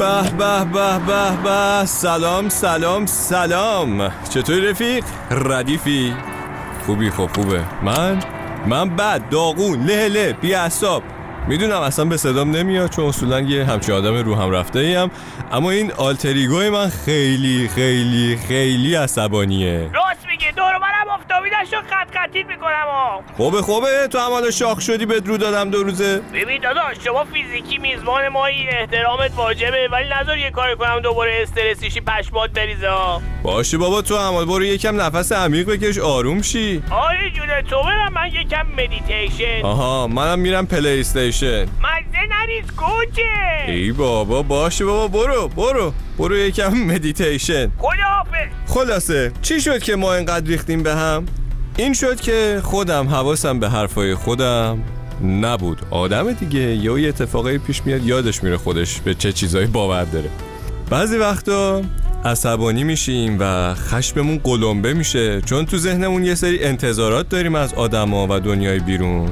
به به به به به. سلام سلام سلام. چطوری رفیق؟ ردیفی. خوبی خب خوبه. من؟ من بد داغون له له بی اعصاب می‌دونم اصلا به صدام نمیاد چون اصولا یه همچین آدم رو هم رفته ایم اما این آلتریگوی من خیلی خیلی خیلی عصبانیه. دور منم افتابیدش رو خط خطیت می‌کنم ها خوبه خوبه. تو هم شاخ شدی بدرو دادم دو روزه. ببین داداش شما فیزیکی میزبان مایی احترامت واجبه ولی نذار یه کار کنم دوباره استرسی شی پشمات بریزه ها باشه بابا تو هم برو یکم نفس عمیق بکش آروم شی. آره جونه تو برم من یکم مدیتیشن آها منم میرم پلی استیشن. مزه نریز کوچه ای بابا باشه بابا برو برو. برو یکم مدیتیشن خداحافظ! خلاصه چی شد که ما اینقدر ریختیم به هم؟ این شد که خودم حواسم به حرفای خودم نبود. آدم دیگه یا یه اتفاقی پیش میاد یادش میره خودش به چه چیزایی باور داره. بعضی وقتا عصبانی میشیم و خشممون قلمبه میشه چون تو ذهنمون یه سری انتظارات داریم از آدما و دنیای بیرون.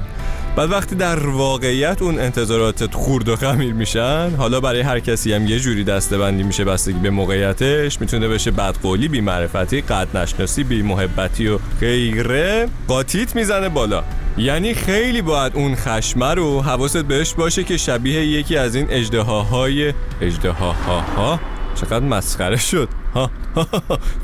بعد وقتی در واقعیت اون انتظاراتت خورد و خمیر میشن حالا برای هر کسی هم یه جوری دسته بندی میشه بستگی به موقعیتش می‌تونه بشه بدقولی بی معرفتی قد نشناسی بی محبتی و غیره قاطیت می‌زنه بالا. یعنی خیلی باید اون خشمه رو حواست بهش باشه که شبیه یکی از این اجدهاهای اجدهاها چقدر مسخره شد. ها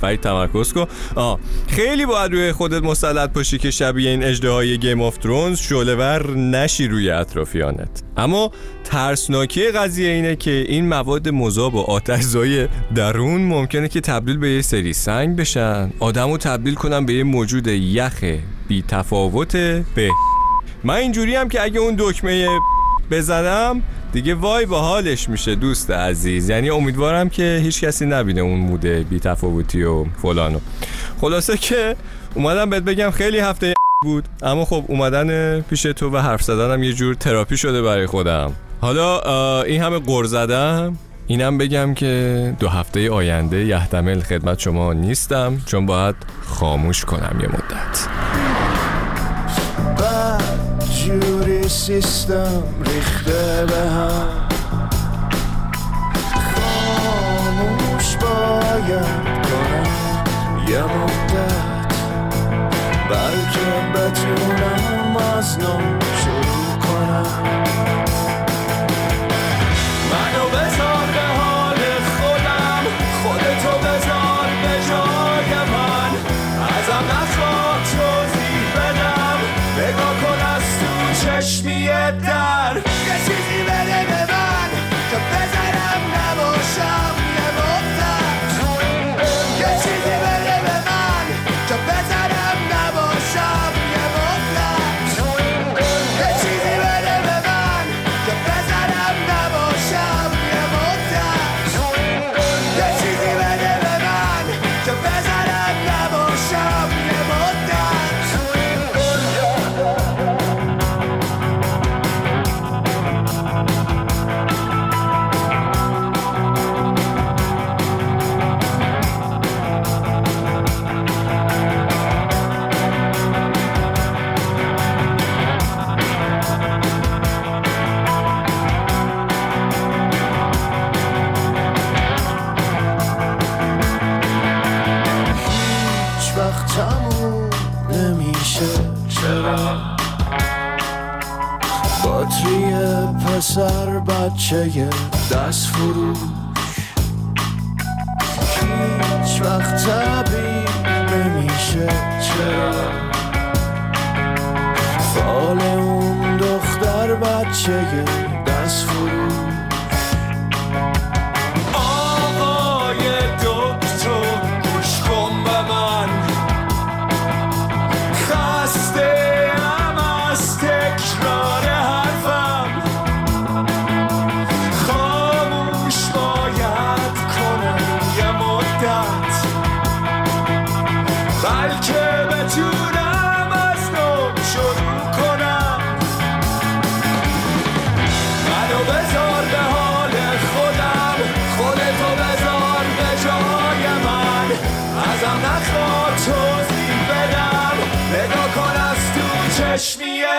فرید تمرکز کن. آه. خیلی باید روی خودت مسلط باشی که شبیه این اجده گیم آف ترونز شعلهور نشی روی اطرافیانت. اما ترسناکی قضیه اینه که این مواد مذاب و آتشزای درون ممکنه که تبدیل به یه سری سنگ بشن. آدمو تبدیل کنن به یه موجود یخ بی تفاوت به. من اینجوری هم که اگه اون دکمه بزنم دیگه وای با حالش میشه دوست عزیز. یعنی امیدوارم که هیچ کسی نبینه اون موده بی تفاوتی و فلانو. خلاصه که اومدم بهت بگم خیلی هفته بود اما خب اومدن پیش تو و حرف زدنم یه جور تراپی شده برای خودم. حالا این همه قر زدم. اینم بگم که دو هفته آینده یحتمل خدمت شما نیستم چون باید خاموش کنم یه مدت. سیستم ریخته به هم. خاموش باید کنم یه مدت بلکه بتونم از نو شروع کنم. بچه دست فروش. هیچ وقت تبیین نمیشه. چرا؟ فال اون دختر بچه دست فروش. تو چشمی در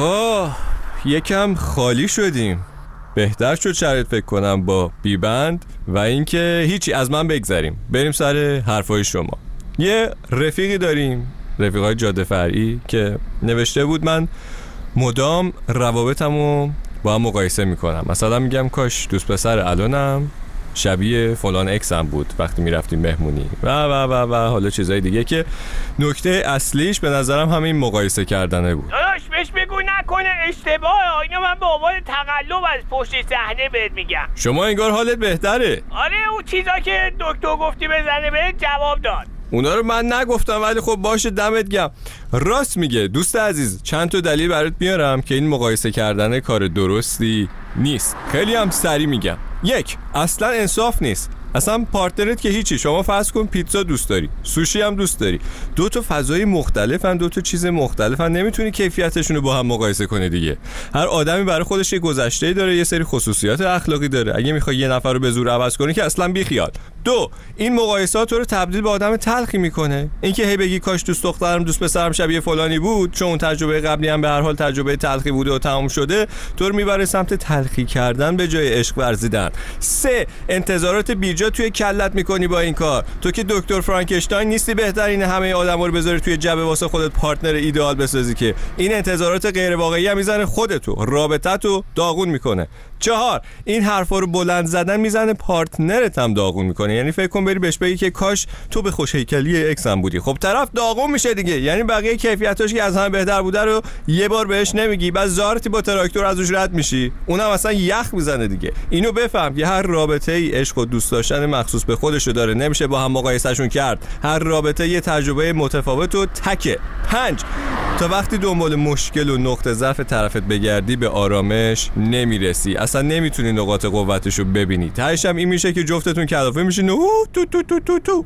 خب یکم خالی شدیم. بهتر شد شرایط فکر کنم با بیبند و اینکه هیچی از من بگذریم. بریم سر حرفای شما. یه رفیقی داریم رفیقای جاده فرعی که نوشته بود من مدام روابطمو با هم مقایسه می‌کنم. مثلا میگم کاش دوست پسر الانم شبیه فلان اکسم بود وقتی می‌رفتیم مهمونی. و و و و حالا چیزای دیگه که نکته اصلیش به نظرم همین مقایسه کردنه بود. بگو نکنه اشتباه. اینو من به عنوان تقلب از پشت صحنه بهت میگم. شما انگار حالت بهتره. آره اون چیزا که دکتر گفتی بزنه بهت جواب داد. اونا رو من نگفتم ولی خب باشه دمت گم راست میگه دوست عزیز چند تا دلیل برات میارم که این مقایسه کردن کار درستی نیست. خیلی هم سری میگم. یک اصلا انصاف نیست. اصلا پارتنرت که هیچی. شما فرض کن پیتزا دوست داری. سوشی هم دوست داری. دو تا فضای مختلفن دو تا چیز مختلفن. نمی‌تونی کیفیتشون رو با هم مقایسه کنی دیگه. هر آدمی برای خودش یه گذشته داره یه سری خصوصیات اخلاقی داره. اگه می‌خوای یه نفر رو به زور عوض کنی که اصلا بیخیال. دو این مقایسات رو تبدیل به آدم تلخی می‌کنه. اینکه هی بگی کاش دوست دخترم دوست پسرم شبیه فلانی بود چون تجربه قبلی هم به هر حال تجربه تلخی بوده و تمام شده تو رو می‌بره سمت تلخی کردن به جای عشق ورزیدن. سه انتظارات بیجا توی کلت می‌کنی با این کار. تو که دکتر فرانکشتاین نیستی بهتر این همه آدم رو بذاری توی جبه واسه خودت پارتنر ایدئال بسازی که. این انتظارات غیر واقعی هم می‌زنه خودتو. رابطتو داغون می‌کنه. چهار این حرفا رو بلند زدن می‌زنه پارتنرت هم داغون می‌کنه. یعنی فکر کن بری بهش بگی که کاش تو به خوش هیکلی اکسم بودی. خب طرف داغون میشه دیگه. یعنی بقیه کیفیتاش که از همه بهتر بوده رو یه بار بهش نمیگی. بعد زارتی با تراکتور از روش رد میشی. اونم اصلا یخ می‌زنه دیگه. اینو بفهم که هر رابطه ای عشق و دوست داشتن مخصوص به خودشو داره. نمیشه با هم مقایسهشون کرد. هر رابطه یه تجربه متفاوت و تکه پنج. تا وقتی دنبال مشکل و نقطه ضعف طرفت بگردی به آرامش نمی‌رسی. اصلا نمی‌تونی نقاط قوتش رو ببینی. تهش هم این میشه که جفتتون کلافه میشین. و تو تو تو تو تو.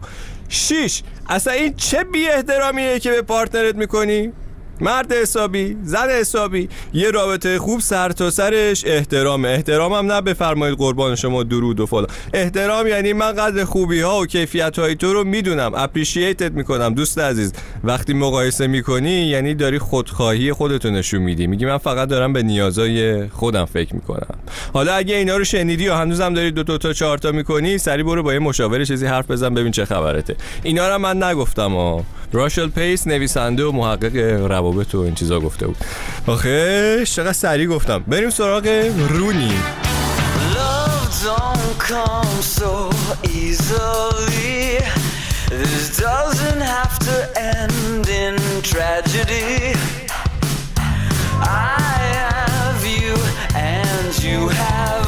شیش. اصلا این چه بی احترامیه که به پارتنرت می‌کنی؟ مرد حسابی زن حسابی. یه رابطه خوب سر تا سرش. احترام احترام هم نه بفرمایید قربان شما درود و فلان. احترام یعنی من قدر خوبی ها و کیفیت های تو رو می‌دونم. اپریشیتت می‌کنم دوست عزیز. وقتی مقایسه می‌کنی یعنی داری خودخواهی خودتو نشون میدی. میگی من فقط دارم به نیازای خودم فکر می‌کنم. حالا اگه اینا رو شنیدی و هنوزم داری دو, دو تا چهار تا می‌کنی سری برو با یه مشاور چیزی حرف بزن ببین چه خبرته. اینا رو من نگفتم ها. راشل پیس نویسنده و محقق روابط و این چیزا گفته بود آخه چقدر سریع گفتم بریم سراغ رونی. This doesn't have to end in tragedy. I have you and you have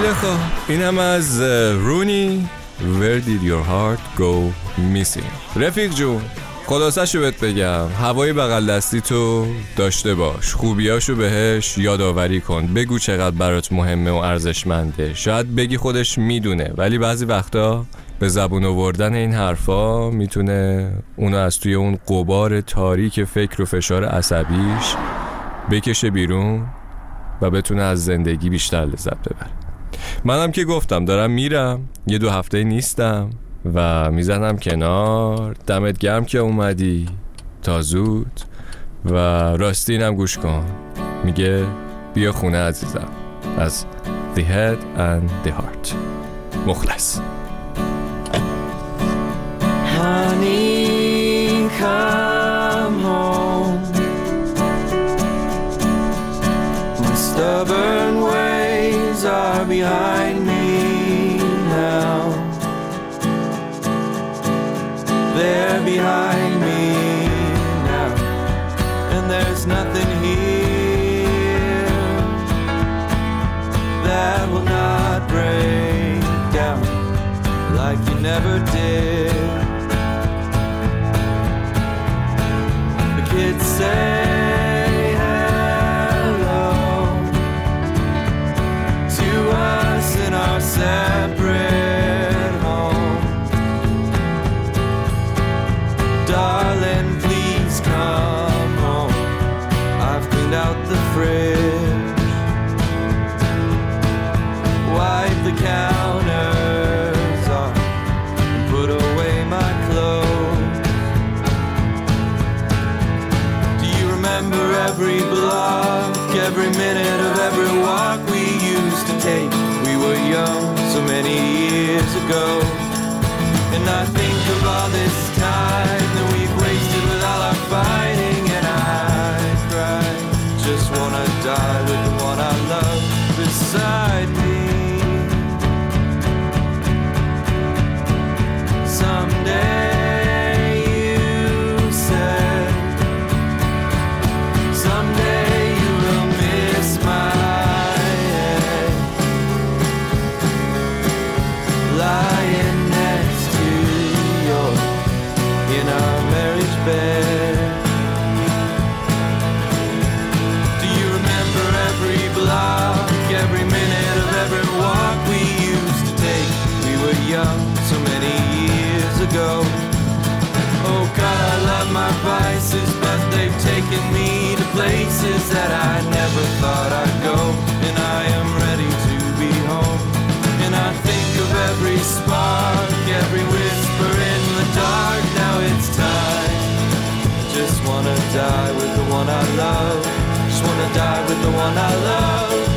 خیلی خوب. این هم از رونی. Where did your heart go missing? رفیق جون خلاصش بهت بگم. هوای بغل دستی تو داشته باش. خوبیاشو بهش یادآوری کن. بگو چقدر برات مهمه و ارزشمنده. شاید بگی خودش می‌دونه ولی بعضی وقتا به زبون آوردن این حرفا می‌تونه اونو از توی اون قبار تاریک فکر و فشار عصبیش بکشه بیرون و بتونه از زندگی بیشتر لذت ببره. منم که گفتم دارم میرم. یه دو هفته نیستم و می‌زنم کنار. دمت گرم که اومدی. تا زود. و راستی اینم گوش کن. میگه بیا خونه عزیزم. از The Head and the Heart. مخلص. Never did. Every walk we used to take? We were young so many years ago. Oh God, I love my vices, but they've taken me to places that I never thought I'd go. And I am ready to be home. And I think of every spark, every whisper in the dark. Now it's time. Just wanna die with the one I love. Just wanna die with the one I love.